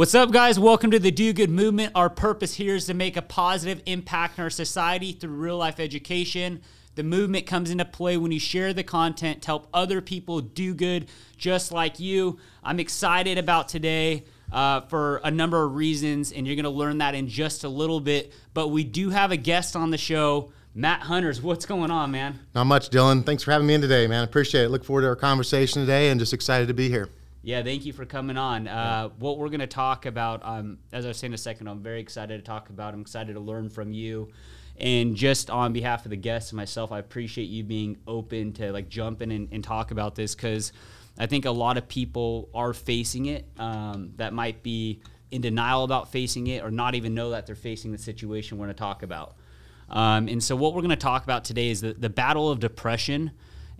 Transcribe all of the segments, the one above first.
What's up, guys? Welcome to the Do Good Movement. Our purpose here is to make a positive impact in our society through real life education. The movement comes into play when you share the content to help other people do good just like you. I'm excited about today uh, for a number of reasons, and you're going to learn that in just a little bit. But we do have a guest on the show. Matt Hunters, what's going on, man? Not much, Dylan. Thanks for having me in today, man. Appreciate it. Look forward to our conversation today and just excited to be here. Yeah, thank you for coming on. Uh, what we're going to talk about, um, as I was saying a second, I'm very excited to talk about. I'm excited to learn from you. And just on behalf of the guests and myself, I appreciate you being open to like jump in and, and talk about this because I think a lot of people are facing it um, that might be in denial about facing it or not even know that they're facing the situation we're going to talk about. Um, and so, what we're going to talk about today is the, the battle of depression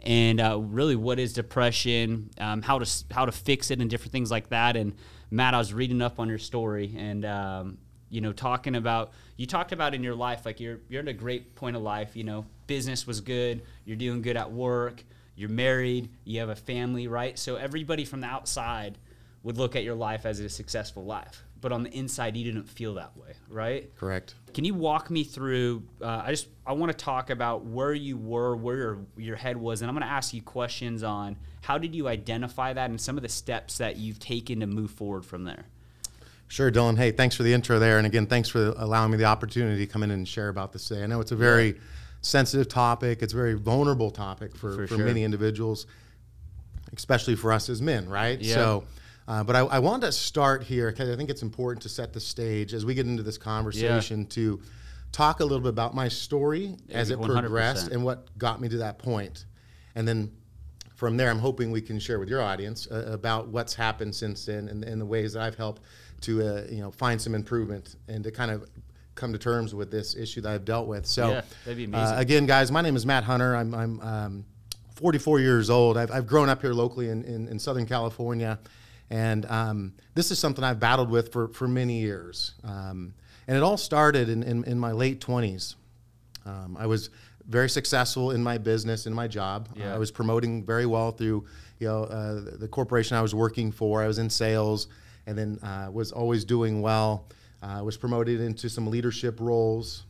and uh, really what is depression, um, how to how to fix it, and different things like that. And Matt, I was reading up on your story, and um, you know, talking about you talked about in your life, like you're you're at a great point of life. You know, business was good, you're doing good at work, you're married, you have a family, right? So everybody from the outside would look at your life as a successful life but on the inside you didn't feel that way, right? Correct. Can you walk me through? Uh, I just I want to talk about where you were, where your your head was, and I'm going to ask you questions on how did you identify that and some of the steps that you've taken to move forward from there. Sure, Dylan. Hey, thanks for the intro there, and again, thanks for allowing me the opportunity to come in and share about this today. I know it's a very yeah. sensitive topic. It's a very vulnerable topic for, for, for sure. many individuals, especially for us as men, right? Yeah. So uh, but I, I want to start here because I think it's important to set the stage as we get into this conversation yeah. to talk a little bit about my story as it 100%. progressed and what got me to that point. And then from there, I'm hoping we can share with your audience uh, about what's happened since then and, and, the ways that I've helped to uh, you know find some improvement and to kind of come to terms with this issue that I've dealt with. So, yeah, that'd be amazing. Uh, again, guys, my name is Matt Hunter. I'm, I'm um, 44 years old. I've, I've grown up here locally in, in, in Southern California. And um, this is something I've battled with for, for many years. Um, and it all started in, in, in my late 20s. Um, I was very successful in my business, in my job. Yeah. Uh, I was promoting very well through you know, uh, the corporation I was working for. I was in sales and then uh, was always doing well. I uh, was promoted into some leadership roles.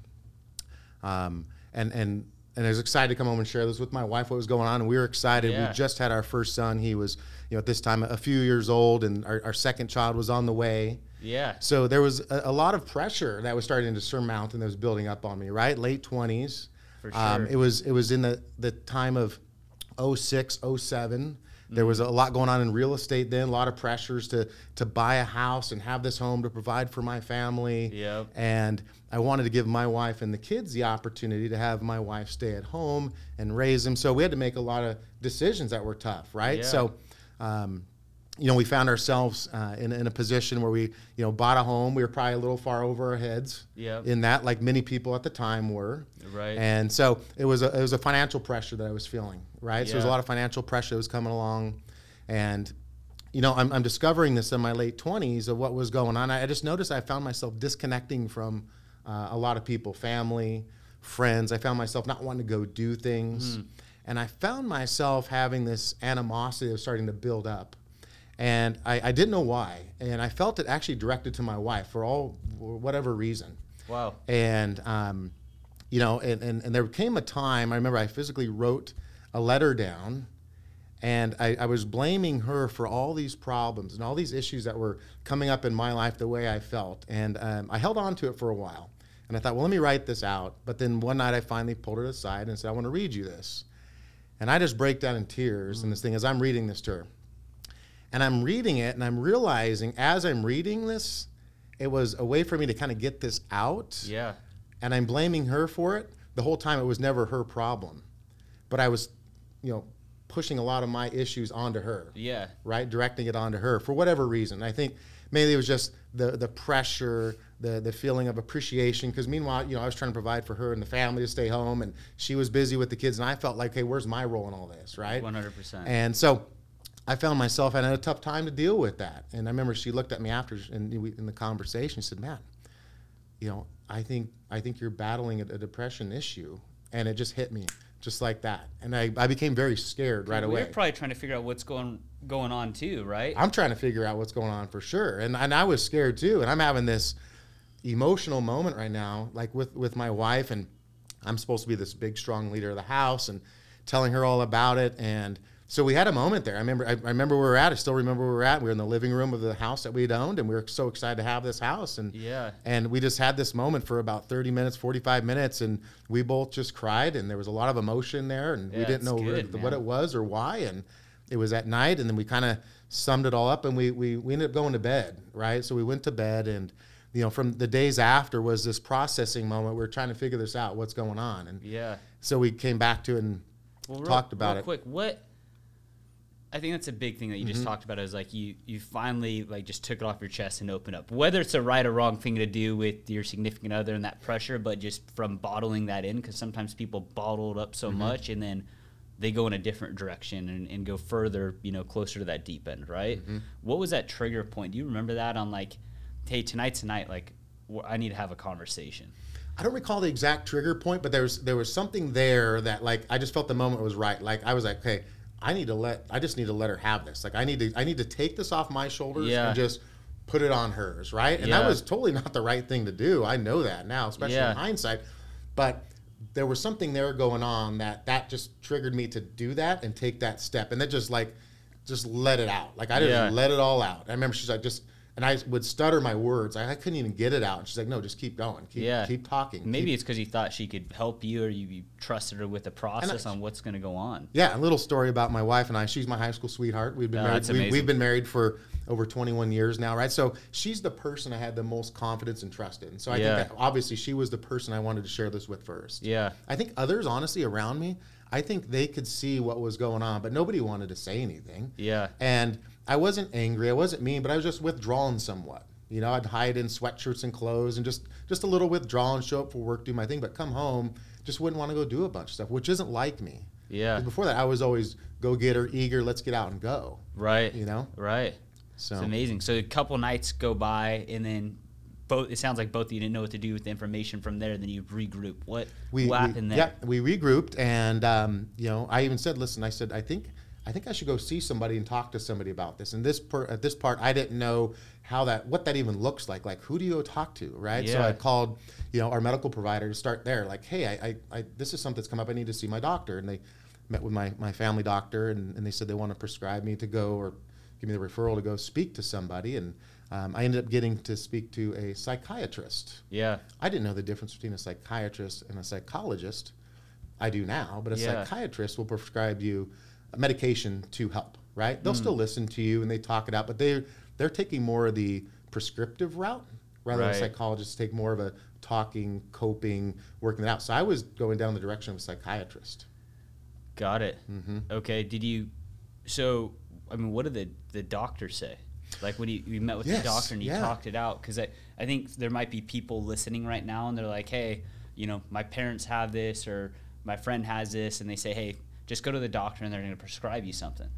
Um, and, and and I was excited to come home and share this with my wife what was going on. And we were excited. Yeah. We just had our first son. He was, you know, at this time a few years old, and our, our second child was on the way. Yeah. So there was a, a, lot of pressure that was starting to surmount and that was building up on me. Right, late twenties. For um, sure. Um, it was it was in the the time of 06, 07. There was a lot going on in real estate then, a lot of pressures to to buy a house and have this home to provide for my family. Yep. And I wanted to give my wife and the kids the opportunity to have my wife stay at home and raise them. So we had to make a lot of decisions that were tough, right? Yeah. So um, you know, we found ourselves uh, in, in a position where we, you know, bought a home. We were probably a little far over our heads yep. in that, like many people at the time were. Right. And so it was a, it was a financial pressure that I was feeling, right? Yeah. So there was a lot of financial pressure that was coming along. And, you know, I'm, I'm discovering this in my late 20s of what was going on. I, I just noticed I found myself disconnecting from uh, a lot of people, family, friends. I found myself not wanting to go do things. Mm. And I found myself having this animosity of starting to build up. And I, I, didn't know why. And i felt it actually directed to my wife for all for whatever reason. Wow. And um, you know and, and, and there came a time i remember i physically wrote a letter down and I, I was blaming her for all these problems and all these issues that were coming up in my life the way i felt. And um, i held on to it for a while. And i thought well let me write this out. But then one night i finally pulled it aside and said i want to read you this and i just break down in tears mm. and this thing as i'm reading this to her and I'm reading it and I'm realizing as I'm reading this, it was a way for me to kind of get this out. Yeah. And I'm blaming her for it. The whole time it was never her problem. But I was, you know, pushing a lot of my issues onto her. Yeah. Right? Directing it onto her for whatever reason. I think maybe it was just the the pressure, the the feeling of appreciation. Because meanwhile, you know, I was trying to provide for her and the family to stay home, and she was busy with the kids, and I felt like, hey, where's my role in all this, right? One hundred percent. And so I found myself and had a tough time to deal with that. And I remember she looked at me after in, in the conversation. She said, "Man, you know, I think I think you're battling a, a, depression issue," and it just hit me just like that. And I, I became very scared right away. You're probably trying to figure out what's going going on too, right? I'm trying to figure out what's going on for sure. And and I was scared too. And I'm having this emotional moment right now, like with with my wife, and I'm supposed to be this big, strong leader of the house, and telling her all about it. And so we had a moment there. I remember I, I remember where we were at. I still remember where we were at. We were in the living room of the house that we'd owned, and we were so excited to have this house. And Yeah. and we just had this moment for about 30 minutes, 45 minutes, and we both just cried, and there was a lot of emotion there, and we didn't know good, what man. it was or why. And it was at night, and then we kind of summed it all up, and we, we we ended up going to bed, right? So we went to bed, and you know, from the days after was this processing moment. We are trying to figure this out, what's going on, and yeah. so we came back to it and Well, real- talked about real it. Quick, what? I think that's a big thing that you Mm-hmm. just talked about is like you you finally like just took it off your chest and opened up. Whether it's a right or wrong thing to do with your significant other and that pressure, but just from bottling that in, because sometimes people bottle it up so Mm-hmm. much and then they go in a different direction and, and go further, you know, closer to that deep end, right? Mm-hmm. What was that trigger point? Do you remember that on like, hey, tonight's tonight, like, wh- I need to have a conversation. I don't recall the exact trigger point, but there was there was something there that like I just felt the moment was right. Like I was like, okay, I need to let I just need to let her have this. Like I need to I need to take this off my shoulders Yeah. and just put it on hers, right? And Yeah. that was totally not the right thing to do. I know that now, especially Yeah. in hindsight. But there was something there going on that that just triggered me to do that and take that step, and then just like just let it out. Like I just Yeah. let it all out. I remember she's like just. And I would stutter my words. I, I couldn't even get it out. And she's like, "No, just keep going. Keep, Yeah. keep talking. Maybe keep it's because you thought she could help you or you, you trusted her with the process on what's going to go on. Yeah, a little story about my wife and I. She's my high school sweetheart. We've been Oh, married. that's We, we've been married for over 21 years now, right? So she's the person I had the most confidence and trust in. So I Yeah. think that obviously she was the person I wanted to share this with first. Yeah. I think others, honestly, around me, I think they could see what was going on, but nobody wanted to say anything. Yeah. And I wasn't angry. I wasn't mean, but I was just withdrawn somewhat. You know, I'd hide in sweatshirts and clothes and just just a little withdrawn, show up for work, do my thing, but come home, just wouldn't want to go do a bunch of stuff, which isn't like me. Yeah. Before that, I was always go getter, eager. Let's get out and go. Right. You know. Right. So It's amazing. So a couple nights go by, and then both. It sounds like both of you didn't know what to do with the information from there. Then you regroup. What we, what we- happened there? yeah, we regrouped, and um, you know, I even said, "Listen," I said, "I think, I think I should go see somebody and talk to somebody about this." And this per, at this part, I didn't know how that, what that even looks like. Like, who do you go talk to, right? So I called, you know, our medical provider to start there. Like, hey, I, I, I this is something that's come up. I need to see my doctor, and they met with my my family doctor, and, and they said they want to prescribe me to go or give me the referral to go speak to somebody, and um, I ended up getting to speak to a psychiatrist. Yeah. I didn't know the difference between a psychiatrist and a psychologist. I do now, but a Yeah. psychiatrist will prescribe you a medication to help, right? They'll Mm. still listen to you and they talk it out, but they're they're taking more of the prescriptive route rather Right. than psychologists take more of a talking, coping, working it out. So I was going down the direction of a psychiatrist. Got it. Mm-hmm. Okay. Did you? So I mean, what did the the doctor say? Like when you, you met with Yes, the doctor and you yeah. talked it out, because I, I think there might be people listening right now and they're like, hey, you know, my parents have this or my friend has this, and they say, hey, just go to the doctor and they're going to prescribe you something.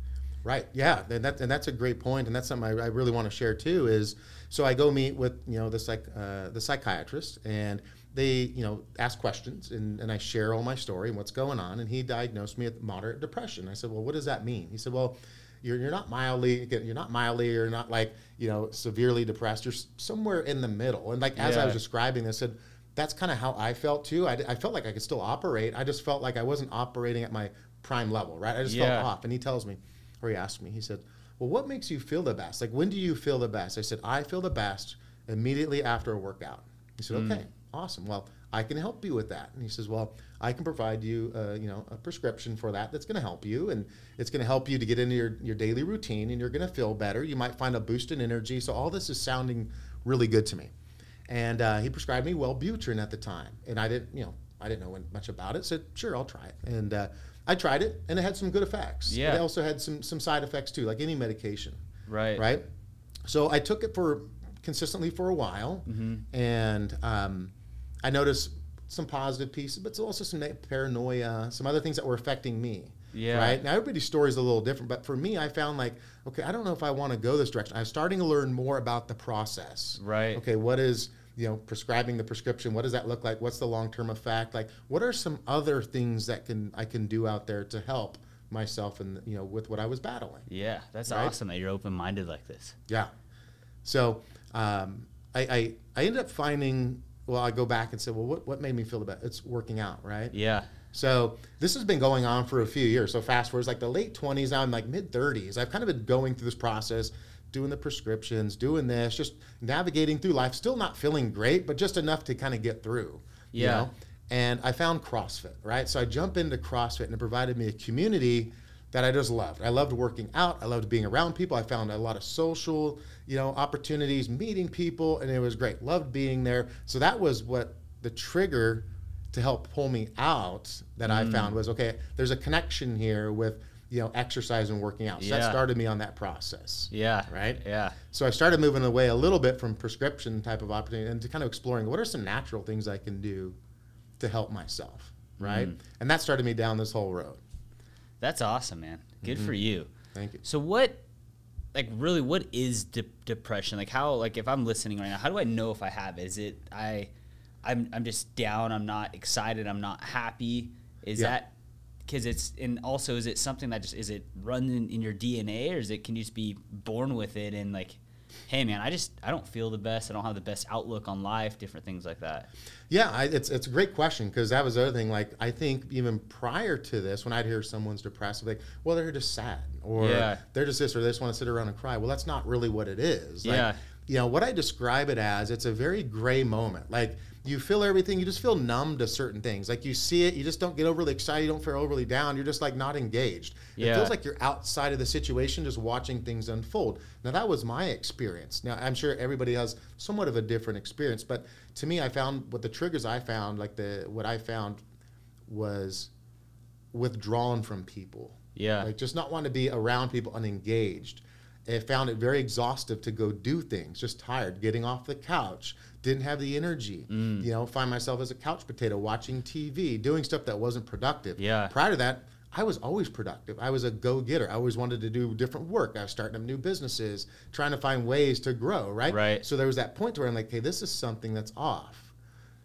Right. Yeah. And, that, and that's a great point, and that's something I, I really want to share too. Is so I go meet with you know the psych uh, the psychiatrist, and they you know ask questions, and, and I share all my story and what's going on, and he diagnosed me with moderate depression. I said, well, what does that mean? He said, well. You're, you're not mildly you're not mildly you're not like you know severely depressed you're somewhere in the middle and like as I was describing this I said that's kind of how I felt too I felt like I could still operate I just felt like I wasn't operating at my prime level right I just Yeah. felt off and he tells me or he asked me, he said, Well, what makes you feel the best? Like, when do you feel the best? I said, I feel the best immediately after a workout. He said, hmm. Okay, awesome. Well, I can help you with that. And he says, Well, I can provide you, uh, you know, a prescription for that that's going to help you. And it's going to help you to get into your, your daily routine and you're going to feel better. You might find a boost in energy. So, all this is sounding really good to me. And uh, he prescribed me Wellbutrin at the time. And I didn't, you know, I didn't know much about it. Said, Sure, I'll try it. And uh, I tried it and it had some good effects. Yeah. It also had some some side effects too, like any medication, Right. right? So I took it for consistently for a while, Mm-hmm. and um, I noticed some positive pieces, but also some paranoia, some other things that were affecting me. Yeah. Right now, everybody's story is a little different, but for me, I found like, okay, I don't know if I want to go this direction. I was starting to learn more about the process. Right. Okay, what is you know prescribing the prescription? What does that look like? What's the long term effect? Like, what are some other things that can I can do out there to help myself and you know with what I was battling. Yeah, that's Right? awesome that you're open minded like this. Yeah. So um, I, I I ended up finding. Well, I go back and say, well, what, what made me feel the best? It's working out, right? Yeah. So this has been going on for a few years. So fast forward, it's like the late 20s, now I'm like mid 30s. I've kind of been going through this process, doing the prescriptions, doing this, just navigating through life. Still not feeling great, but just enough to kind of get through. you Yeah. know? And I found CrossFit, right? So I jump into CrossFit and it provided me a community that I just loved. I loved working out. I loved being around people. I found a lot of social, you know, opportunities, meeting people, and it was great. Loved being there. So that was what the trigger to help pull me out that I found was okay. There's a connection here with you know exercise and working out. So Yeah. that started me on that process. Yeah. Right? Yeah. So I started moving away a little bit from prescription type of opportunity and to kind of exploring what are some natural things I can do to help myself, right? Mm. And that started me down this whole road. That's awesome, man. Good Mm-hmm. for you. Thank you. So what like really what is de- depression? Like how like if I'm listening right now, how do I know if I have it? Is it I I'm I'm just down, I'm not excited, I'm not happy. Is Yeah. that cuz it's and also is it something that just is it run in, in your DNA or is it can you just be born with it and like hey man, I just I don't feel the best, I don't have the best outlook on life, different things like that. Yeah, I, it's it's a great question because that was the other thing. Like I think even prior to this, when I'd hear someone's depressed, I'd like, well, they're just sad, or Yeah. they're just this, or they just want to sit around and cry. Well, that's not really what it is. Like, Yeah. You know what I describe it as? It's a very gray moment. Like you feel everything, you just feel numb to certain things. Like you see it, you just don't get overly excited, you don't feel overly down. You're just like not engaged. It feels like you're outside of the situation, just watching things unfold. Now that was my experience. Now I'm sure everybody has somewhat of a different experience, but to me, I found what the triggers I found, like the what I found, was withdrawn from people. Yeah. Like just not wanting to be around people, unengaged. I found it very exhaustive to go do things. Just tired, getting off the couch, didn't have the energy. Mm. You know, find myself as a couch potato, watching TV, doing stuff that wasn't productive. Yeah. Prior to that, I was always productive. I was a go-getter. I always wanted to do different work. I was starting up new businesses, trying to find ways to grow. Right. Right. So there was that point where I'm like, hey, this is something that's off.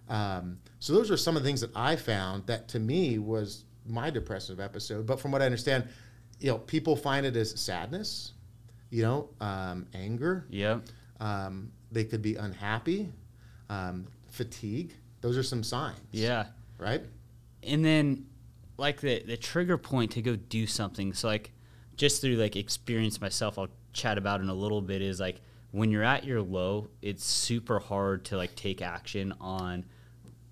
Um, so those are some of the things that I found that to me was my depressive episode. But from what I understand, you know, people find it as sadness, you know, um, anger. Yeah. Um, they could be unhappy, um, fatigue. Those are some signs. Yeah. Right. and then like the the trigger point to go do something so like just through like experience myself i'll chat about in a little bit is like when you're at your low it's super hard to like take action on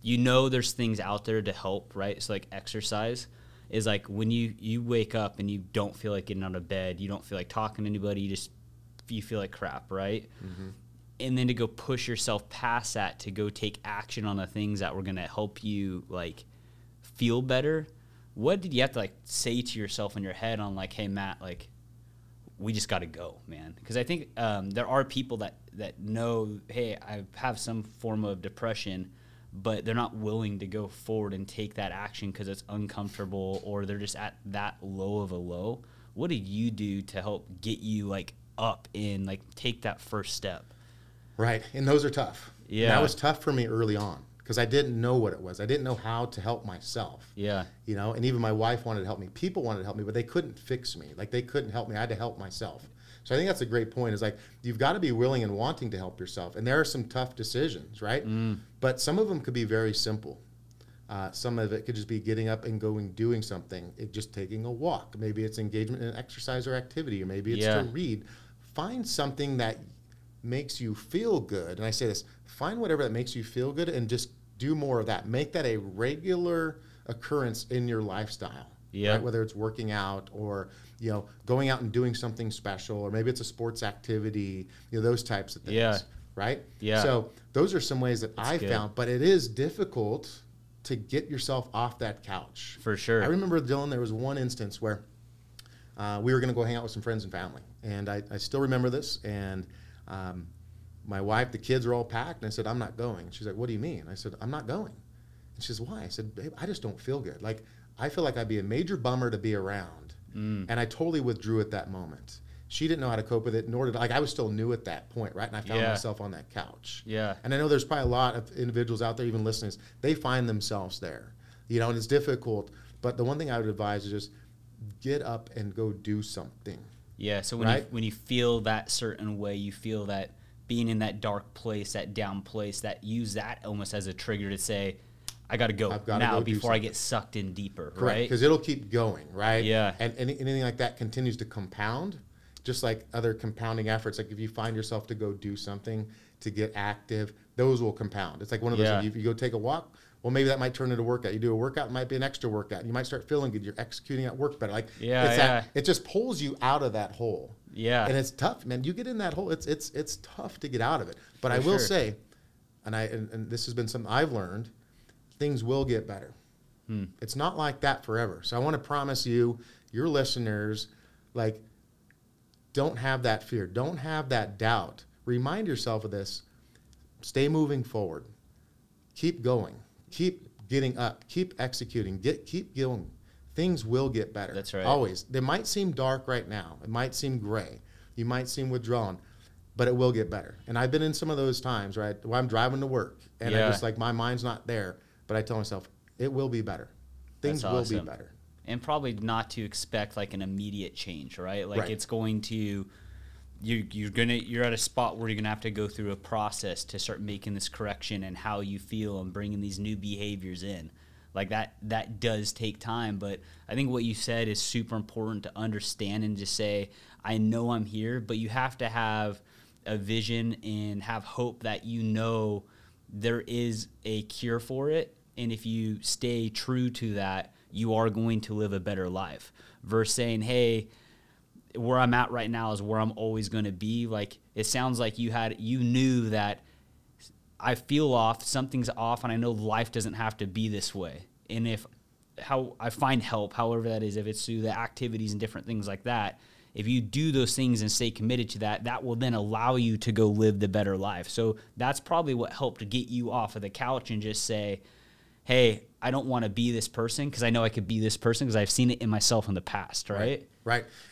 you know there's things out there to help right so like exercise is like when you you wake up and you don't feel like getting out of bed you don't feel like talking to anybody you just you feel like crap right and then to go push yourself past that to go take action on the things that were going to help you like feel better what did you have to like say to yourself in your head on like hey matt like we just got to go man. Because i think um, there are people that that know hey i have some form of depression but they're not willing to go forward and take that action because it's uncomfortable or they're just at that low of a low. What did you do to help get you like up and like take that first step Right. And those are tough. And Yeah. that was tough for me early on because I didn't know what it was. I didn't know how to help myself. yeah You know, and even my wife wanted to help me. People wanted to help me, but they couldn't fix me. Like they couldn't help me. I had to help myself. So I think that's a great point. Is like you've got to be willing and wanting to help yourself. And there are some tough decisions, right? But some of them could be very simple. Uh, some of it could just be getting up and going doing something. It just taking a walk. Maybe it's engagement in exercise or activity, or maybe it's Yeah. to read. Find something that makes you feel good. And I say this: find whatever that makes you feel good, and just do more of that. Make that a regular occurrence in your lifestyle. Yeah. Right? Whether it's working out or you know going out and doing something special, or maybe it's a sports activity. You know those types of things. Yeah. Right. Yeah. So those are some ways that I good. found, but it is difficult to get yourself off that couch. for sure I remember Dylan. There was one instance where uh, we were going to go hang out with some friends and family, and I, I still remember this. And um, my wife, the kids are all packed, and I said, "I'm not going." She's like, "What do you mean?" I said, "I'm not going." And she says, "Why?" I said, "Babe, I just don't feel good. Like I feel like I'd be a major bummer to be around." Mm. And I totally withdrew at that moment. She didn't know how to cope with it, nor did I. like I was still new at that point, right? And I found Yeah. myself on that couch. yeah And I know there's probably a lot of individuals out there, even listeners, they find themselves there. You know, and it's difficult. But the one thing I would advise is just get up and go do something. Yeah. So when you when you feel that certain way, you feel that being in that dark place, that down place, that use that almost as a trigger to say, I got to go now go before I get sucked in deeper. Correct, Right. because it'll keep going, right? Yeah. And any, anything like that continues to compound, just like other compounding efforts. Like if you find yourself to go do something, to get active, those will compound. It's like one of those. Yeah. If you go take a walk, well, maybe that might turn into a workout. You do a workout, it might be an extra workout. You might start feeling good. You're executing at work better. Like Yeah, it's yeah. That, it just pulls you out of that hole. Yeah. And it's tough, man. You get in that hole. It's it's it's tough to get out of it. But For I will sure. say, and I and, and this has been something I've learned, things will get better. Hmm. It's not like that forever. So I want to promise you, your listeners, like, don't have that fear. Don't have that doubt. Remind yourself of this. Stay moving forward. Keep going. Keep getting up. Keep executing. Get keep going. Things will get better. That's right. Always. They might seem dark right now. It might seem gray. You might seem withdrawn, but it will get better. And I've been in some of those times, right? Where I'm driving to work and Yeah. I just like my mind's not there, but I tell myself it will be better. Things That's will awesome. be better. and probably not to expect like an immediate change, right? Like Right. it's going to you you're gonna you're at a spot where you're gonna have to go through a process to start making this correction and how you feel and bringing these new behaviors in. Like that that does take time, but I think what you said is super important to understand and just say, I know I'm here, but you have to have a vision and have hope that you know there is a cure for it and if you stay true to that you are going to live a better life versus saying hey where i'm at right now is where i'm always going to be. Like it sounds like you had you knew that i feel off something's off and i know life doesn't have to be this way. And if how i find help however that is if it's through the activities and different things like that if you do those things and stay committed to that that will then allow you to go live the better life. So that's probably what helped to get you off of the couch and just say hey i don't want to be this person because i know i could be this person because i've seen it in myself in the past right, Right.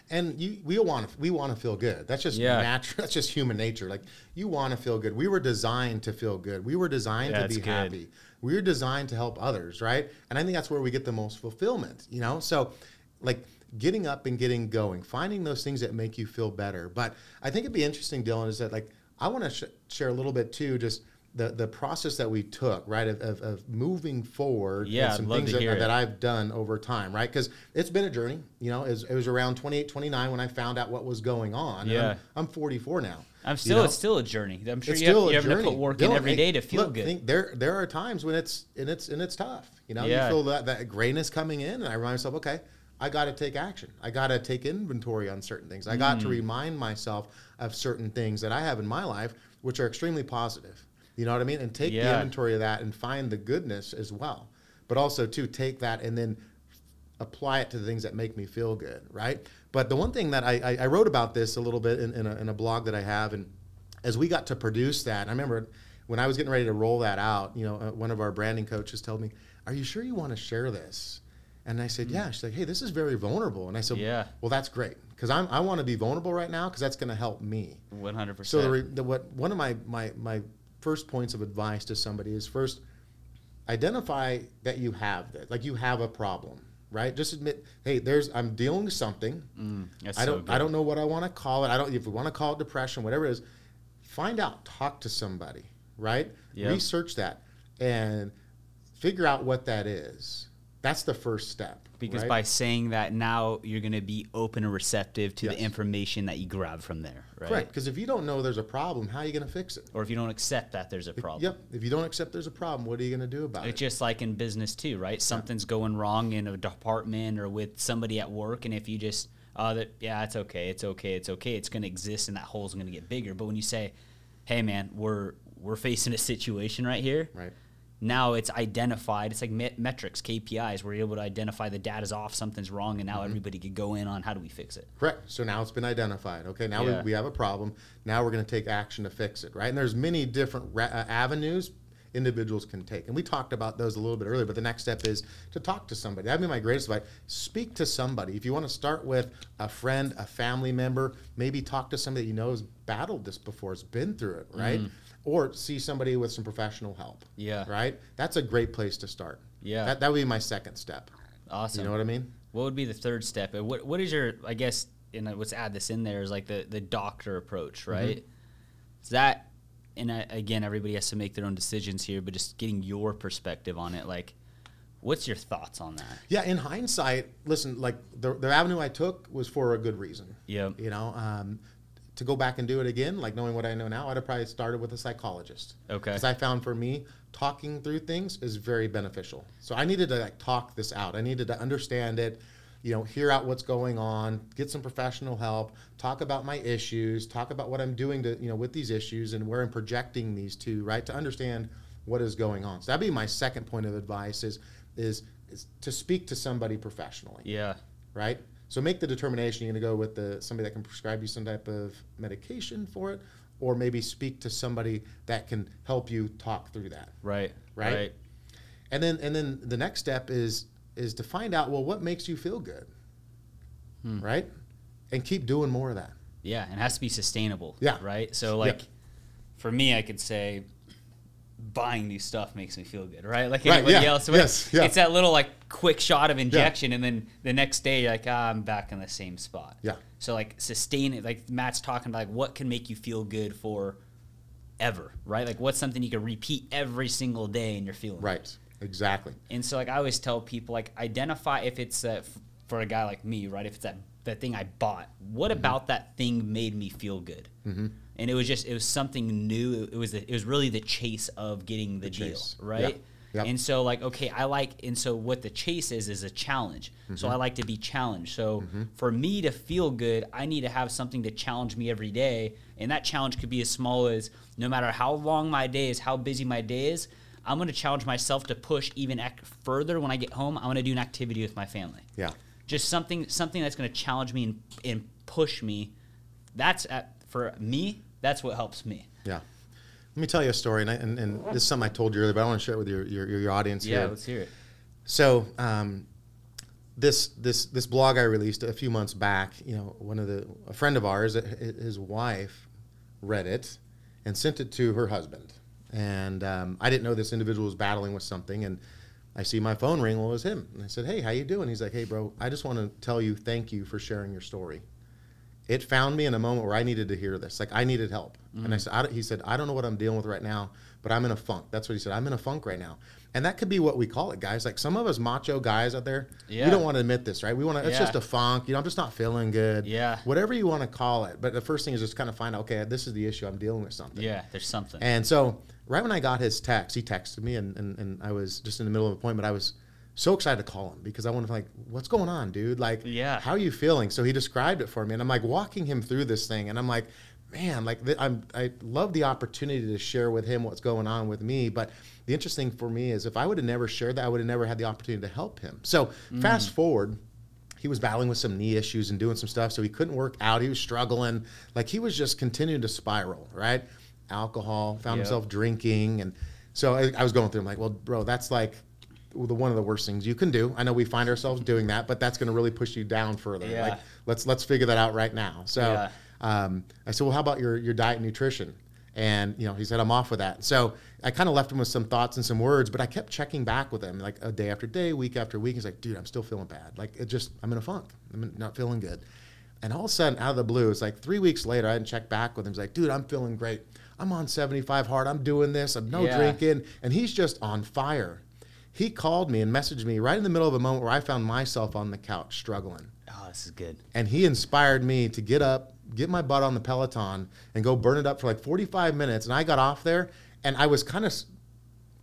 And you, we want to, we want to feel good. That's just Yeah. natural. That's just human nature. Like you want to feel good. We were designed to feel good. We were designed to be good. happy. We were designed to help others, right? And I think that's where we get the most fulfillment, you know? So like getting up and getting going, finding those things that make you feel better. But I think it'd be interesting, Dylan, is that like, I want to sh- share a little bit too, just the, the process that we took, right, of, of, of moving forward Yeah, and some things that, that I've done over time, right? Because it's been a journey. You know, it was, it was around 28, 29 when I found out what was going on. Yeah. I'm, I'm 44 now. i'm you still know? it's still a journey i'm sure It's you still have, a you have to put work in every day to feel look, good think there there are times when it's and it's and it's tough. You know, Yeah. you feel that that grayness coming in, and I remind myself, okay, I got to take action. I got to take inventory on certain things. I Mm. got to remind myself of certain things that I have in my life, which are extremely positive. You know what I mean? And take the inventory of that and find the goodness as well. But also to take that and then apply it to the things that make me feel good, right? But the one thing that I, I, I wrote about this a little bit in, in, a, in a blog that I have, and as we got to produce that, I remember when I was getting ready to roll that out, you know, uh, one of our branding coaches told me, "Are you sure you want to share this?" And I said, "Yeah." She's like, "Hey, this is very vulnerable," and I said, Hmm. Yeah. well, that's great because I'm I want to be vulnerable right now because that's going to help me." 100% So the, re- the what one of my my my first points of advice to somebody is first identify that you have this, like you have a problem, right? Just admit, hey, there's I'm dealing with something. Mm, I don't good. I don't know what I want to call it. I don't if we want to call it depression, whatever it is. Find out, talk to somebody, right? Yep. Research that and figure out what that is. That's the first step. Because right? by saying that now you're going to be open and receptive to Yes. the information that you grab from there, right? correct, because if you don't know there's a problem, how are you going to fix it? Or if you don't accept that there's a problem. Yep. If you don't accept there's a problem, what are you going to do about It's it? It's just like in business too, right? Something's going wrong in a department or with somebody at work, and if you just, oh, that yeah, it's okay, it's okay, it's okay, it's going to exist, and that hole's going to get bigger. But when you say, hey, man, we're we're facing a situation right here, Right. Now it's identified. It's like met- metrics, KPIs. We're able to identify the data's off, something's wrong, and now Mm-hmm. everybody could go in on how do we fix it. Correct. So now it's been identified. Okay, now Yeah. we, we have a problem. Now we're going to take action to fix it, right? And there's many different ra- uh, avenues individuals can take. And we talked about those a little bit earlier, but the next step is to talk to somebody. That'd be my greatest advice. Speak to somebody. If you want to start with a friend, a family member, maybe talk to somebody that you know has battled this before, has been through it, right? Or see somebody with some professional help. Yeah. Right? That's a great place to start. Yeah. That, that would be my second step. Awesome. You know what I mean? What would be the third step? What what is your I guess and let's add this in there is like the the doctor approach, Mm-hmm. right? Is that and I, again everybody has to make their own decisions here, but just getting your perspective on it, like what's your thoughts on that? Yeah, in hindsight, listen, like the, the avenue I took was for a good reason. Yeah. You know, um, to go back and do it again, like knowing what I know now, I'd have probably started with a psychologist. Okay. Because I found for me, talking through things is very beneficial. So I needed to like talk this out. I needed to understand it, you know, hear out what's going on, get some professional help, talk about my issues, talk about what I'm doing to, you know, with these issues and where I'm projecting these to, right? To understand what is going on. So that'd be my second point of advice is is, is to speak to somebody professionally Yeah. right? So make the determination. You're going to go with the somebody that can prescribe you some type of medication for it, or maybe speak to somebody that can help you talk through that. Right. Right? Right. And then and then the next step is is to find out well what makes you feel good, Hmm. right? And keep doing more of that. Yeah, and it has to be sustainable. Yeah. Right. So like, for me, I could say, buying new stuff makes me feel good. Right. Like Right, anybody yeah, else. yes, yeah. It's that little like quick shot of injection, and then the next day, you're like, ah, I'm back in the same spot. Yeah. So like sustain it. Like Matt's talking about, like what can make you feel good for ever. Right. Like what's something you can repeat every single day, and you're feeling good? Right. Exactly. And so, like, I always tell people, like, identify if it's f- for a guy like me, right? If it's that that thing I bought, what Mm-hmm. about that thing made me feel good? Mm-hmm. And it was just it was something new. It was the, it was really the chase of getting the, deal, chase. right? Yeah. Yep. And so, like, okay, I like, and so what the chase is is a challenge. So Mm-hmm. I like to be challenged. So for me to feel good, I need to have something to challenge me every day, and that challenge could be as small as no matter how long my day is, how busy my day is. I'm going to challenge myself to push even ac- further when I get home. I'm going to do an activity with my family. Yeah. Just something something that's going to challenge me and, and push me. That's at, for me. That's what helps me. Yeah. Let me tell you a story, and, I, and, and this is something I told you earlier, but I want to share it with your, your, your audience Yeah, here. Yeah, let's hear it. So um, this this this blog I released a few months back, you know, one of the a friend of ours, his wife, read it and sent it to her husband, and um, I didn't know this individual was battling with something, and I see my phone ring. Well, it was him, and I said, "Hey, how you doing?" He's like, "Hey, bro, I just want to tell you thank you for sharing your story." It found me in a moment where I needed to hear this. Like I needed help, and I mm-hmm. said, I, "He said I don't know what I'm dealing with right now, but I'm in a funk." That's what he said. I'm in a funk right now, and that could be what we call it, guys. Like some of us macho guys out there, Yeah. we don't want to admit this, right? We want to. It's Yeah. just a funk. You know, I'm just not feeling good. Yeah. Whatever you want to call it, but the first thing is just kind of find out. Okay, this is the issue. I'm dealing with something. Yeah, there's something. And so, right when I got his text, he texted me, and, and, and I was just in the middle of an appointment. I was so excited to call him because I wanted to like, what's going on, dude? Like, Yeah. how are you feeling? So he described it for me, and I'm like walking him through this thing, and I'm like, man, like th- I'm I love the opportunity to share with him what's going on with me, but the interesting for me is if I would have never shared that, I would have never had the opportunity to help him. So mm. fast forward he was battling with some knee issues and doing some stuff, so he couldn't work out. He was struggling. Like he was just continuing to spiral, right? Alcohol, found Yep. himself drinking. And so I, I was going through, I'm like, well, bro, that's like the one of the worst things you can do. I know we find ourselves doing that, but that's going to really push you down further. Yeah. Like, let's let's figure that out right now. So Yeah. um, I said, well, how about your your diet and nutrition? And you know, he said, I'm off with that. So I kind of left him with some thoughts and some words, but I kept checking back with him, like a day after day, week after week. He's like, dude, I'm still feeling bad. Like it just, I'm in a funk. I'm not feeling good. And all of a sudden, out of the blue, it's like three weeks later, I didn't check back with him. He's like, dude, I'm feeling great. I'm on 75 hard. I'm doing this. I'm no Yeah. drinking. And he's just on fire. He called me and messaged me right in the middle of a moment where I found myself on the couch struggling oh, this is good. and he inspired me to get up, get my butt on the Peloton, and go burn it up for like 45 minutes. And I got off there, and I was kind of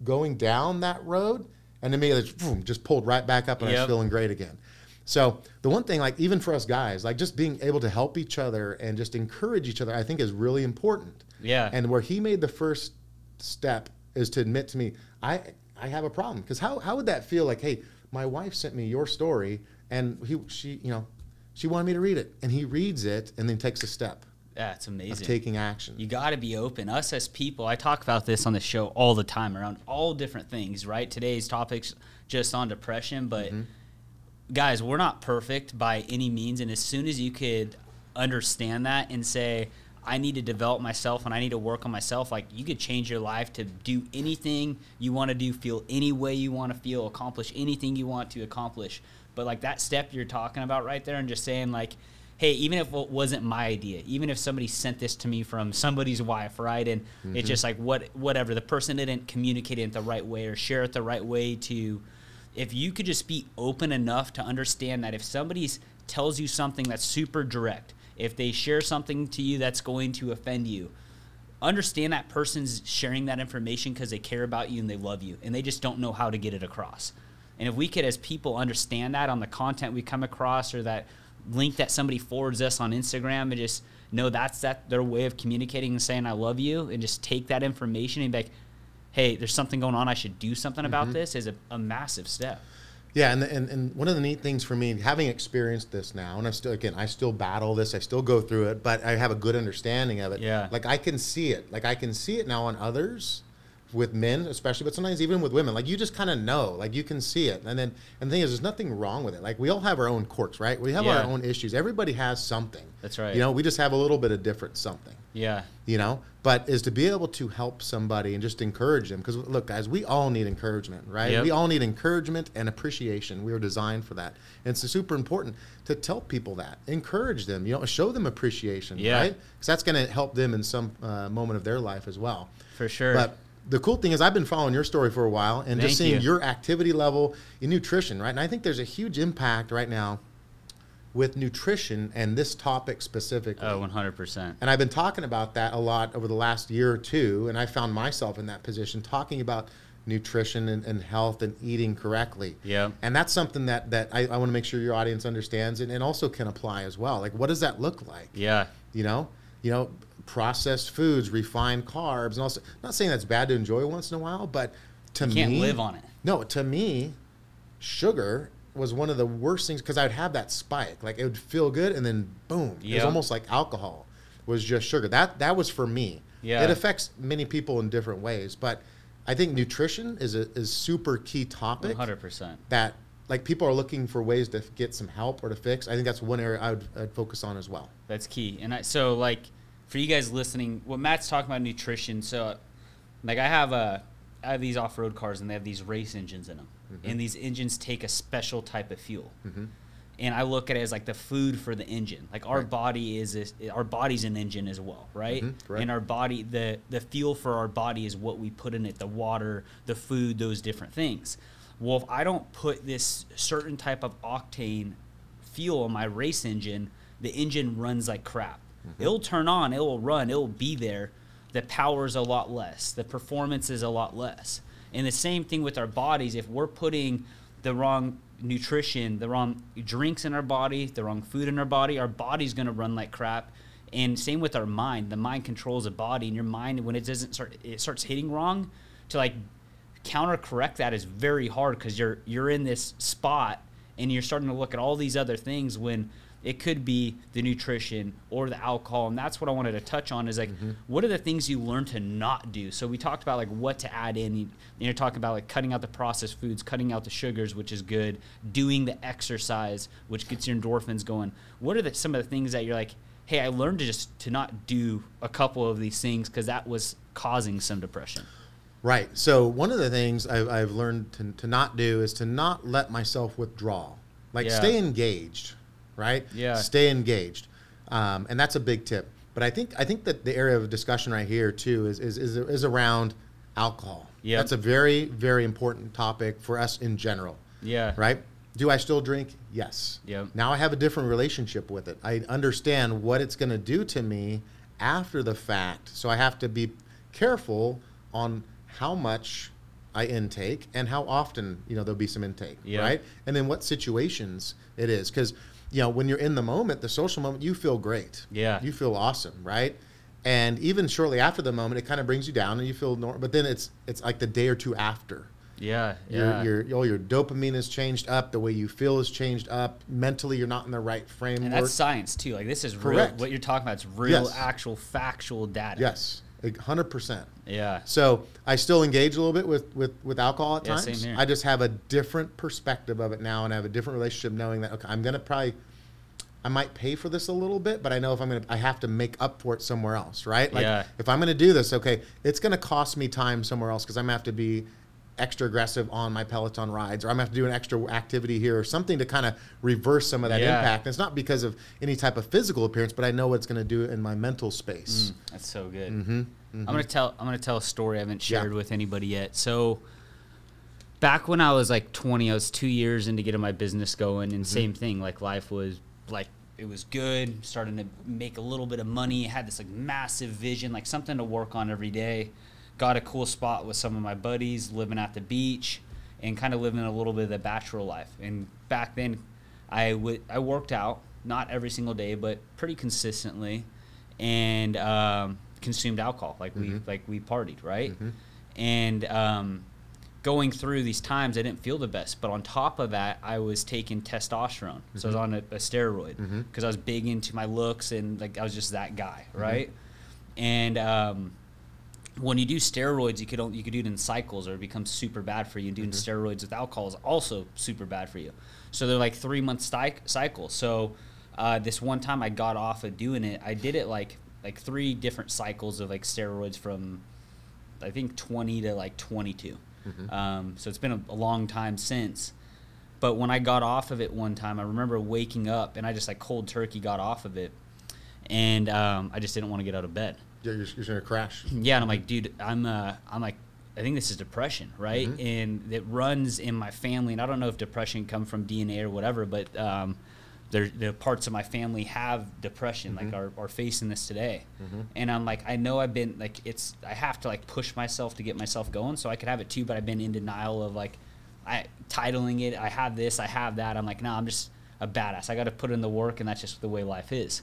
going down that road, and immediately boom, just pulled right back up, and I was feeling great again. So the one thing, like even for us guys, like just being able to help each other and just encourage each other, I think is really important. Yeah. And where he made the first step is to admit to me, I I have a problem. Because how how would that feel? Like, hey, my wife sent me your story, and he she you know she wanted me to read it, and he reads it and then takes a step Yeah, it's of amazing. taking action. You got to be open. Us as people, I talk about this on the show all the time around all different things, right? Today's topic's just on depression, but Mm-hmm. guys, we're not perfect by any means. And as soon as you could understand that and say, I need to develop myself and I need to work on myself, like you could change your life to do anything you want to do, feel any way you want to feel, accomplish anything you want to accomplish But like that step you're talking about right there, and just saying like, hey, even if it wasn't my idea, even if somebody sent this to me from somebody's wife, right, and Mm-hmm. it's just like what whatever the person didn't communicate it the right way or share it the right way to, if you could just be open enough to understand that if somebody tells you something that's super direct, if they share something to you that's going to offend you, understand that person's sharing that information because they care about you and they love you and they just don't know how to get it across. And if we could, as people, understand that on the content we come across or that link that somebody forwards us on Instagram and just know that's that their way of communicating and saying I love you and just take that information and be like, hey, there's something going on. I should do something about mm-hmm. this is a, a massive step. Yeah, and, and and one of the neat things for me, having experienced this now, and I still again, I still battle this, I still go through it, but I have a good understanding of it. Yeah. like I can see it, like I can see it now on others, with men especially, but sometimes even with women. Like you just kind of know, like you can see it, and then and the thing is, there's nothing wrong with it. Like we all have our own quirks, right? We have Yeah. our own issues. Everybody has something. That's right. You know, we just have a little bit of different something Yeah. you know but is to be able to help somebody and just encourage them because look guys we all need encouragement right Yep. we all need encouragement and appreciation we are designed for that and it's super important to tell people that encourage them you know show them appreciation Yeah. right because that's going to help them in some uh, moment of their life as well For sure. but the cool thing is I've been following your story for a while and just seeing you. your activity level in nutrition, right? And I think there's a huge impact right now with nutrition and this topic specifically. Oh, 100%. And I've been talking about that a lot over the last year or two, and I found myself in that position talking about nutrition and, and health and eating correctly. Yeah. And that's something that, that I, I want to make sure your audience understands and, and also can apply as well. Like, what does that look like? Yeah. You know, you know, processed foods, refined carbs, and also not saying that's bad to enjoy once in a while, but to You me, can't live on it. No, to me, sugar was one of the worst things because I'd have that spike. Like it would feel good, and then boom, it was almost like alcohol was just sugar. That that was for me. Yeah. it affects many people in different ways, but I think nutrition is a is super key topic 100%. that like people are looking for ways to get some help or to fix. I think that's one area I would I'd focus on as well. That's key. And I, so, like, for you guys listening, what Matt's talking about nutrition. So, like, I have a, I have these off-road cars, and they have these race engines in them, and mm-hmm. these engines take a special type of fuel. Mm-hmm. And I look at it as like the food for the engine. Like our Right. body is this, our body's an engine as well, right? Mhm, and our body, the the fuel for our body is what we put in it, the water, the food, those different things. Well, if I don't put this certain type of octane fuel on my race engine, the engine runs like crap. Mm-hmm. It'll turn on, it will run, it will be there. The power is a lot less. The performance is a lot less. And the same thing with our bodies. If we're putting the wrong nutrition, the wrong drinks in our body, the wrong food in our body, our body's going to run like crap. And same with our mind. The mind controls the body, and your mind, when it doesn't start, it starts hitting wrong. To like counter correct that is very hard because you're you're in this spot and you're starting to look at all these other things when it could be the nutrition or the alcohol and that's what i wanted to touch on is like mm-hmm. what are the things you learn to not do so we talked about like what to add in you, you're talking about like cutting out the processed foods cutting out the sugars which is good doing the exercise which gets your endorphins going what are the, some of the things that you're like hey i learned to just to not do a couple of these things because that was causing some depression Right. So one of the things I've, I've learned to, to not do is to not let myself withdraw. Like Yeah. stay engaged, right? Yeah. Stay engaged, um, and that's a big tip. But I think I think that the area of discussion right here too is is is, is around alcohol. Yep. That's a very very important topic for us in general. yeah Right? Do I still drink? Yes. Yep. Now I have a different relationship with it. I understand what it's going to do to me after the fact. So I have to be careful on how much I intake and how often, you know, there'll be some intake, Yeah. right? And then what situations it is cuz you know, when you're in the moment, the social moment, you feel great. Yeah. You feel awesome, right? And even shortly after the moment, it kind of brings you down and you feel normal, but then it's it's like the day or two after yeah yeah your, your all your dopamine is changed up. The way you feel is changed up. Mentally, you're not in the right framework. And that's science too. Like this is real. What you're talking about is real, Yes. actual, factual data. yes, hundred percent. Yeah. So I still engage a little bit with with with alcohol at Yeah, same times. here. I just have a different perspective of it now, and I have a different relationship, knowing that okay, I'm gonna probably. I might pay for this a little bit, but I know if I'm gonna, I have to make up for it somewhere else, right? Like Yeah. if I'm gonna do this, okay, it's gonna cost me time somewhere else because I'm gonna have to be extra aggressive on my Peloton rides, or I'm gonna have to do an extra activity here, or something to kind of reverse some of that Yeah. impact. And it's not because of any type of physical appearance, but I know what it's gonna do in my mental space. Mm, that's so good. Mm-hmm, mm-hmm I'm gonna tell. I'm gonna tell a story I haven't shared Yeah. with anybody yet. So, back when I was like 20, I was two years into getting my business going, and mm-hmm. same thing. Like life was like it was good, starting to make a little bit of money. Had this like massive vision, like something to work on every day. Got a cool spot with some of my buddies, living at the beach, and kind of living a little bit of the bachelor life. And back then, I would I worked out not every single day, but pretty consistently, and um, consumed alcohol. Like we like we partied, right? And um, going through these times, I didn't feel the best. But on top of that, I was taking testosterone, so I was on a, a steroid because I was big into my looks and like I was just that guy, right? And um, when you do steroids, you could only, you could do it in cycles, or it becomes super bad for you. And doing steroids with alcohol is also super bad for you. So they're like three month cy- cycles. So uh, this one time I got off of doing it, I did it like like three different cycles of like steroids from I think 20 to like 22. Um, so it's been a, a long time since. But when I got off of it one time, I remember waking up and I just like cold turkey got off of it, and um, I just didn't want to get out of bed. You're, you're, gonna crash. Yeah, and I'm like, dude, I'm uh, I'm like, I think this is depression, right? And it runs in my family, and I don't know if depression come from DNA or whatever, but um, there, the parts of my family have depression, like are, are facing this today. And I'm like, I know I've been like, it's I have to like push myself to get myself going, so I could have it too, but I've been in denial of like, I titling it, I have this, I have that. I'm like, no, I'm just a badass. I got to put in the work, and that's just the way life is.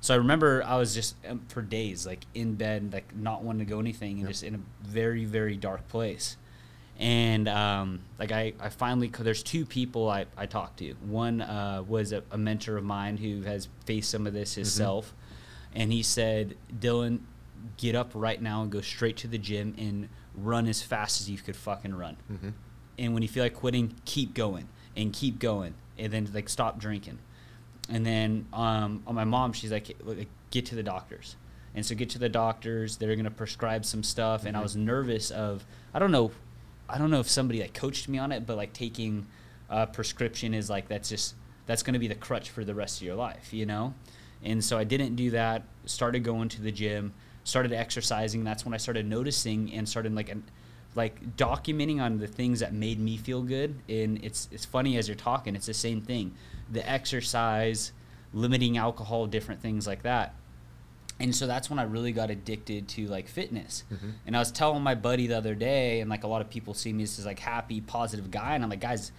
So I remember I was just um, for days like in bed, like not wanting to go anything, and just in a very very dark place. And um, like I, I finally there's two people I, I talked to. One uh, was a, a mentor of mine who has faced some of this himself, and he said, Dylan, get up right now and go straight to the gym and run as fast as you could fucking run. And when you feel like quitting, keep going and keep going, and then like stop drinking. And then um, on my mom, she's like, get to the doctors. And so get to the doctors. They're gonna prescribe some stuff. And I was nervous of I don't know, I don't know if somebody like coached me on it, but like taking a prescription is like that's just that's gonna be the crutch for the rest of your life, you know. And so I didn't do that. Started going to the gym. Started exercising. That's when I started noticing and started like an, like documenting on the things that made me feel good. And it's it's funny as you're talking, it's the same thing. The exercise, limiting alcohol, different things like that. And so that's when I really got addicted to like fitness. Mm-hmm. And I was telling my buddy the other day, and like a lot of people see me as this like happy, positive guy, and I'm like, guys,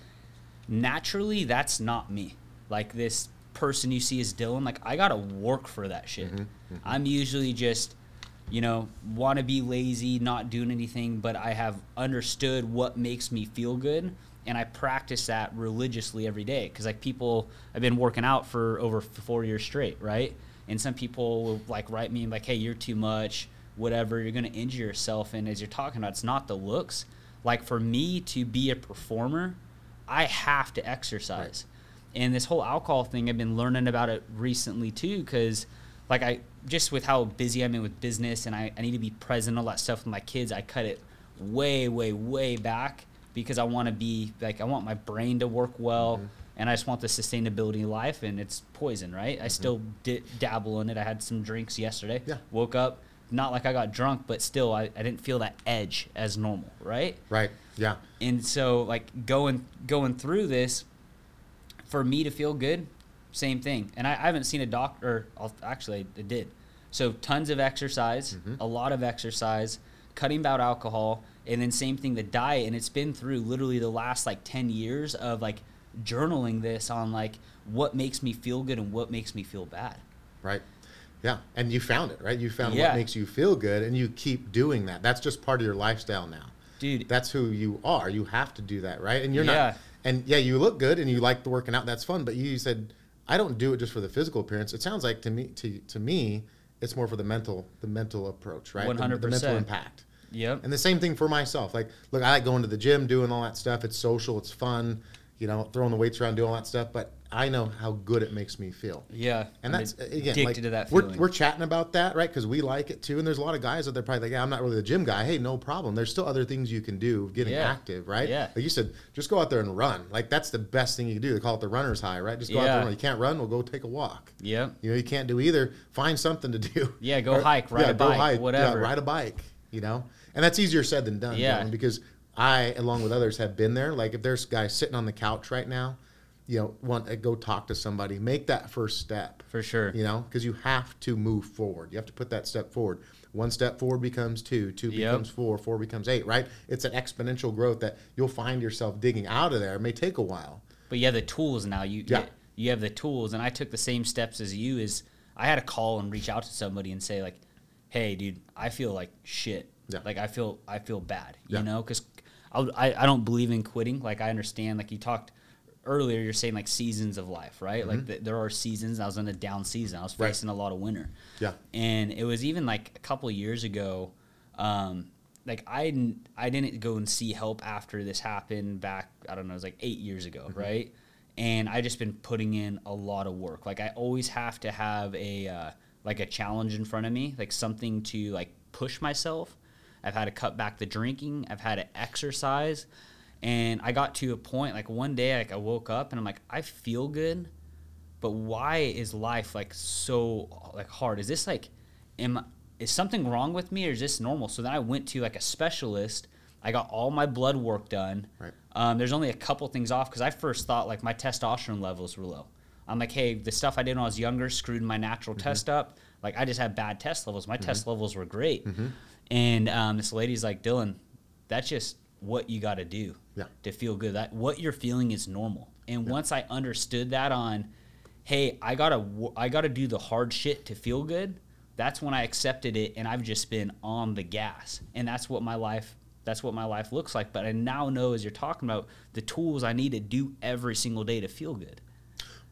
naturally that's not me. Like this person you see is Dylan, like I gotta work for that shit. Mm-hmm. Mm-hmm. I'm usually just, you know, want to be lazy, not doing anything, but I have understood what makes me feel good, and I practice that religiously every day. Because like people, I've been working out for over four years straight, right? And some people will like write me like, "Hey, you're too much." Whatever, you're gonna injure yourself. And as you're talking about, it's not the looks. Like for me to be a performer, I have to exercise. And this whole alcohol thing, I've been learning about it recently too, because like I just with how busy I'm in with business and I, I need to be present, all that stuff with my kids, I cut it way, way, way back because I want to be like, I want my brain to work well mm-hmm. and I just want the sustainability in life and it's poison, right? I mm-hmm. still di- dabble in it. I had some drinks yesterday, Yeah. woke up, not like I got drunk, but still I, I didn't feel that edge as normal, right? Right. Yeah. and so like going going through this for me to feel good same thing and i, I haven't seen a doctor I'll, actually i did so tons of exercise mm-hmm. a lot of exercise cutting out alcohol and then same thing the diet and it's been through literally the last like 10 years of like journaling this on like what makes me feel good and what makes me feel bad Right. Yeah. And you found it, right? You found Yeah. what makes you feel good and you keep doing that. That's just part of your lifestyle now. dude That's who you are. You have to do that, right? And you're Yeah. not and yeah, you look good and you like the working out, that's fun, but you said I don't do it just for the physical appearance. It sounds like to me to to me it's more for the mental the mental approach, right? One hundred The- The, mental impact. Yep And the same thing for myself. Like, look, I like going to the gym, doing all that stuff. It's social, it's fun, you know, throwing the weights around, doing all that stuff. But I know how good it makes me feel. Yeah, And I'm that's again, addicted like, to that we're, we're chatting about that, right? Because we like it too. And there's a lot of guys out there probably like, yeah, I'm not really the gym guy. Hey, no problem. There's still other things you can do getting Yeah. active, right? Yeah. Like you said, just go out there and run. Like that's the best thing you can do. They call it the runner's high, right? Just go out there Yeah. and run. You can't run, well, go take a walk. Yeah. You know, you can't do either. Find something to do. Yeah, go hike, ride a go bike, whatever. Yeah, ride a bike. You know, and that's easier said than done. Yeah. Dylan, because I, along with others, have been there. Like if there's guys sitting on the couch right now, you know, want to go talk to somebody, make that first step. For sure. You know, because you have to move forward. You have to put that step forward. One step forward becomes two, two Yep. becomes four, four becomes eight, right? It's an exponential growth that you'll find yourself digging out of there. It may take a while. But you have the tools now. You Yeah. you have the tools, and I took the same steps as you. Is I had to call and reach out to somebody and say like, "Hey, dude, I feel like shit. Yeah. Like I feel I feel bad. Yeah. You know, because I I don't believe in quitting. Like I understand. Like you talked earlier, you're saying like seasons of life, right? Like th- there are seasons. I was in a down season. I was Mm-hmm. Right. facing a lot of winter. Yeah. and it was even like a couple of years ago um, like I didn't, I didn't go and see help after this happened back i don't know it was like eight years ago Mm-hmm. right and i just been putting in a lot of work like i always have to have a uh, like a challenge in front of me like something to like push myself i've had to cut back the drinking. I've had to exercise. And i got to a point like one day like i woke up and i'm like i feel good but why is life like so like hard? Is this like am is something wrong with me or is this normal? So then i went to like a specialist. I got all my blood work done. Right. um, there's only a couple things off because i first thought like my testosterone levels were low. I'm like hey the stuff i did when i was younger screwed my natural Mm-hmm. test up like i just had bad test levels my test levels were great and um, this lady's like dylan that's just what you got to do Yeah. to feel good. That what you're feeling is normal. And once I understood that on, hey, I gotta I gotta do the hard shit to feel good. That's when I accepted it, and I've just been on the gas, and that's what my life. That's what my life looks like. But I now know, as you're talking about, the tools I need to do every single day to feel good.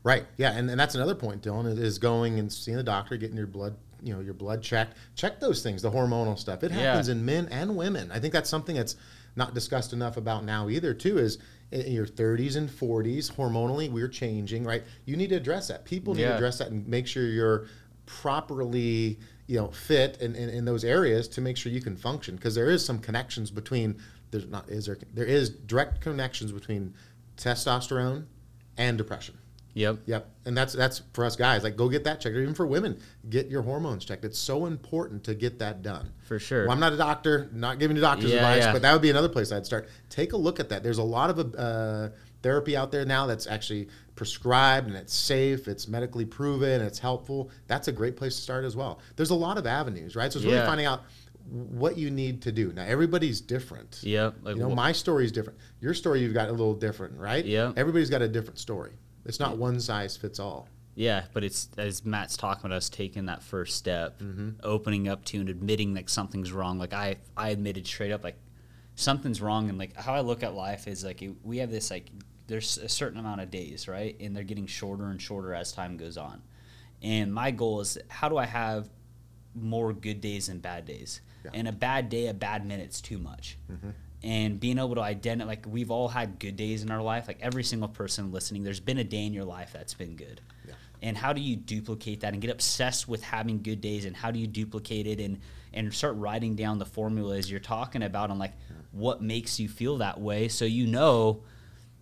Right. Yeah, and, and that's another point, Dylan, is- going and seeing the doctor, getting your blood, you know, your blood checked. Check those things, the hormonal stuff. It Yeah. happens in men and women. I think that's something that's not discussed enough about now either. Too is in your 30s and 40s, hormonally we're changing. Right. You need to address that. People need to address that and make sure you're properly, you know, fit in, in, in those areas to make sure you can function. Because there is some connections between there's not is there there is direct connections between testosterone and depression. Yep. Yep, and that's that's for us guys. Like, go get that checked. Or even for women, get your hormones checked. It's so important to get that done. For sure. Well, I'm not a doctor, not giving you doctor's Yeah, advice, yeah. but that would be another place I'd start. Take a look at that. There's a lot of uh, therapy out there now that's actually prescribed and it's safe, it's medically proven, it's helpful. That's a great place to start as well. There's a lot of avenues, right? So it's really finding out what you need to do. Now, everybody's different. Yep. Like, You know, wh- my story is different. Your story, you've got a little different, right? Yeah. Everybody's got a different story. It's not one size fits all. Yeah, but it's as Matt's talking about us taking that first step, Mm-hmm. opening up to and admitting like something's wrong. Like I, I admitted straight up like something's wrong, and like how I look at life is like it- we have this like there's a certain amount of days, right, and they're getting shorter and shorter as time goes on. And my goal is how do I have more good days than bad days? Yeah. And a bad day, a bad minute's too much. Mm-hmm. And being able to identify, like we've all had good days in our life. Like every single person listening, there's been a day in your life that's been good. Yeah. And how do you duplicate that and get obsessed with having good days? And how do you duplicate it and and start writing down the formulas you're talking about on like what makes you feel that way, so you know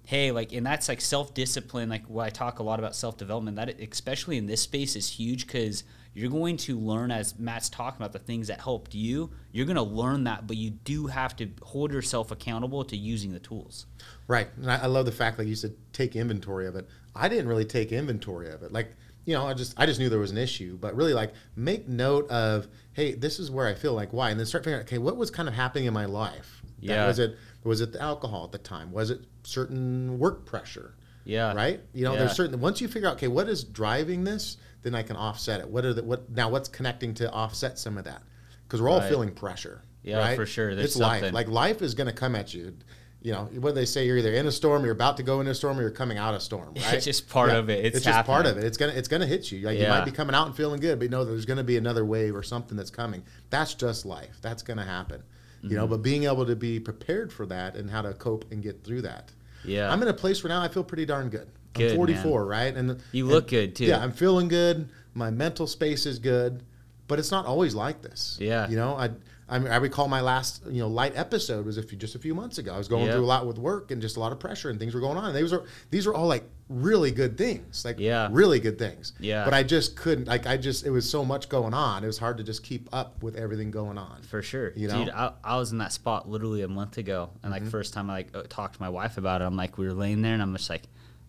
hey like and that's like self-discipline like what i talk a lot about self-development that especially in this space is huge because you're going to learn as matt's talking about the things that helped you you're going to learn that but you do have to hold yourself accountable to using the tools Right. And I, I love the fact, like you said, take inventory of it. I didn't really take inventory of it. Like, you know, I just I just knew there was an issue, but really like make note of, hey, this is where I feel like why, and then start figuring out, okay, what was kind of happening in my life? That- Yeah. was it was it the alcohol at the time? Was it certain work pressure? yeah right? You know, Yeah. there's certain once you figure out okay, what is driving this, then I can offset it. What are the what now? What's connecting to offset some of that? Because we're all Right. feeling pressure. Yeah, right? for sure. There's it's life. Like life is going to come at you. You know what they say? You're either in a storm, you're about to go in a storm, or you're coming out of a storm. Right? It's just part of it. It's just part of it. It's gonna it's gonna hit you. Like you might be coming out and feeling good, but you know there's gonna be another wave or something that's coming. That's just life. That's gonna happen. You Mm-hmm. know, but being able to be prepared for that and how to cope and get through that. Yeah. I'm in a place where now I feel pretty darn good. Good, I'm man. 44, right? And You and- look good, too. Yeah, I'm feeling good. My mental space is good, but it's not always like this. Yeah. You know, I I, mean, I recall my last you know light episode was a few, just a few months ago. I was going Yeah. through a lot with work and just a lot of pressure and things were going on. And these are these were all like really good things, like Yeah. really good things. Yeah. But I just couldn't like I just it was so much going on. It was hard to just keep up with everything going on. For sure, You know? Mm-hmm. dude. I, I was in that spot literally a month ago, and like first time I like uh, talked to my wife about it, I'm like, we were laying there, and I'm just like,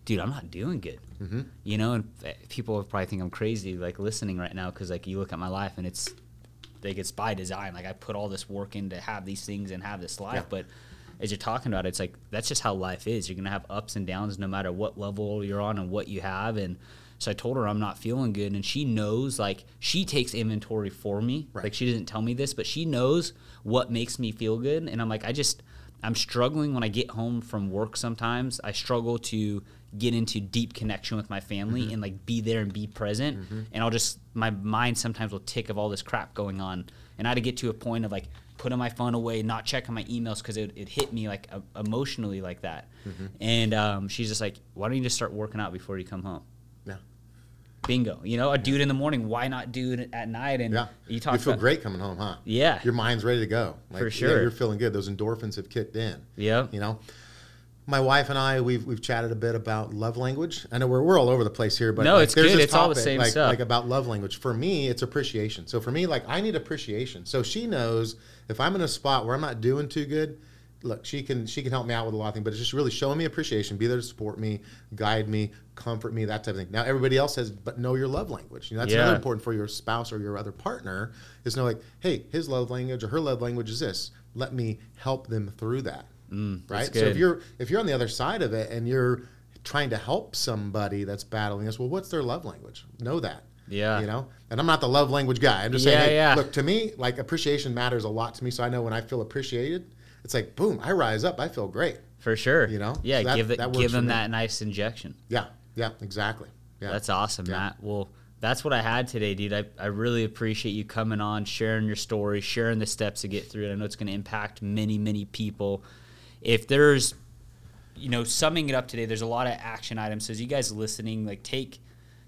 dude, I'm not doing good. Mm-hmm. You know, and uh, people probably think I'm crazy, like listening right now, because like you look at my life, and it's like it's by design. Like I put all this work in to have these things and have this life, Yeah. but as you're talking about it, it's like that's just how life is. You're gonna have ups and downs no matter what level you're on and what you have. And so I told her I'm not feeling good, and she knows. Like she takes inventory for me. Right. Like she doesn't tell me this, but she knows what makes me feel good. And I'm like, I just I'm struggling when I get home from work. Sometimes I struggle to get into deep connection with my family Mm-hmm. and like be there and be present. And I'll just my mind sometimes will tick of all this crap going on, and I had to get to a point of like putting my phone away, not checking my emails because it, it hit me like uh, emotionally like that. Mm-hmm. And um, she's just like, why don't you just start working out before you come home? Yeah. Bingo. You know, a it in the morning. Why not do it at night? And Yeah. you talk You feel about, great coming home, huh? Yeah. Your mind's ready to go. Like, For yeah, sure. you're feeling good. Those endorphins have kicked in. Yeah. You know, my wife and I we've we've chatted a bit about love language. I know we're, we're all over the place here, but No, like, it's there's good. this It's all the topic, same like, stuff. Like about love language. For me, it's appreciation. So for me, like I need appreciation. So she knows if I'm in a spot where I'm not doing too good. Look, she can she can help me out with a lot of things, but it's just really showing me appreciation, be there to support me, guide me, comfort me, that type of thing. Now everybody else says, but know your love language. You know, that's Yeah. another important for your spouse or your other partner is know like, hey, his love language or her love language is this. Let me help them through that. Mm, right? So if you're if you're on the other side of it and you're trying to help somebody that's battling this, well, what's their love language? Know that. Yeah. You know? And I'm not the love language guy. I'm just Yeah, saying, hey, yeah. look, to me, like appreciation matters a lot to me. So I know when I feel appreciated, it's like boom, I rise up, I feel great. For sure. You know? Yeah, So that- give it, that give them that nice injection. Yeah, yeah, exactly. Yeah. That's awesome, Yeah. Matt. Well, that's what I had today, dude. I, I really appreciate you coming on, sharing your story, sharing the steps to get through it. I know it's going to impact many, many people. If there's, you know, summing it up today, there's a lot of action items. So as you guys listening, like take,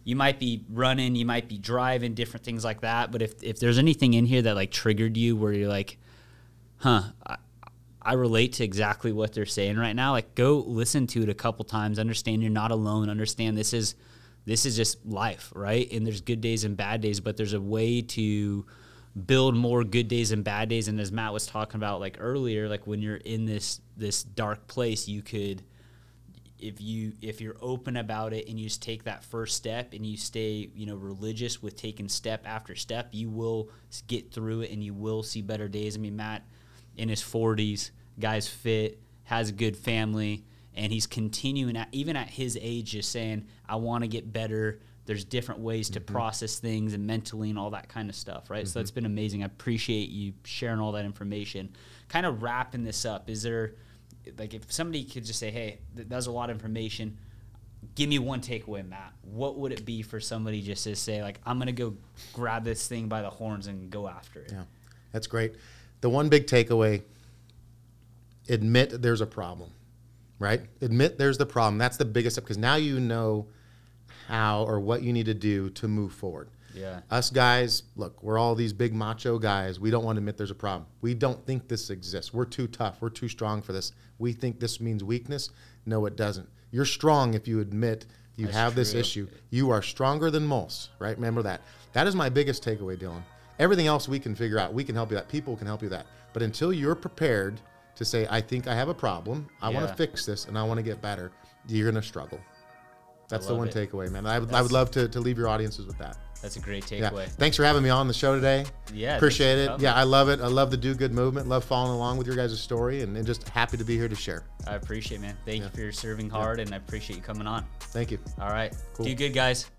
you might be running, you might be driving, different things like that. But if, if there's anything in here that like triggered you where you're like, huh, I, I relate to exactly what they're saying right now. Like go listen to it a couple times, understand you're not alone, understand this is this is just life, right? And there's good days and bad days, but there's a way to build more good days and bad days and as Matt was talking about like earlier, like when you're in this this dark place, you could if you if you're open about it and you just take that first step and you stay you know religious with taking step after step you will get through it and you will see better days i mean matt in his 40s guy's fit has a good family and he's continuing at, even at his age just saying i want to get better there's different ways to mm-hmm. process things and mentally and all that kind of stuff right so that's mm-hmm. been amazing i appreciate you sharing all that information kind of wrapping this up is there like if somebody could just say, "Hey, th- that's a lot of information. Give me one takeaway, Matt. What would it be for somebody just to say, like, I'm gonna go grab this thing by the horns and go after it? Yeah, that's great. The one big takeaway admit there's a problem, right? Admit there's the problem. That's the biggest step because now you know how or what you need to do to move forward. Yeah. Us guys, look, we're all these big macho guys. We don't want to admit there's a problem. We don't think this exists. We're too tough. We're too strong for this. We think this means weakness. No, it doesn't. You're strong if you admit you That's have this issue. You are stronger than most, right? Remember that. That is my biggest takeaway, Dylan. Everything else we can figure out. We can help you that. People can help you that. But until you're prepared to say, I think I have a problem, I want to fix this, and I want to get better, you're going to struggle. That's the one it. takeaway, man. I would, I would love to, to leave your audiences with that. That's a great Yeah. takeaway. Thanks for having me on the show today. Yeah, Appreciate it. Yeah, I love it. I love the do good movement. Love following along with your guys' story and, and just happy to be here to share. I appreciate, it, man. Thank Yeah. you for your serving hard, and I appreciate you coming on. Thank you. All right, Cool. do good, guys.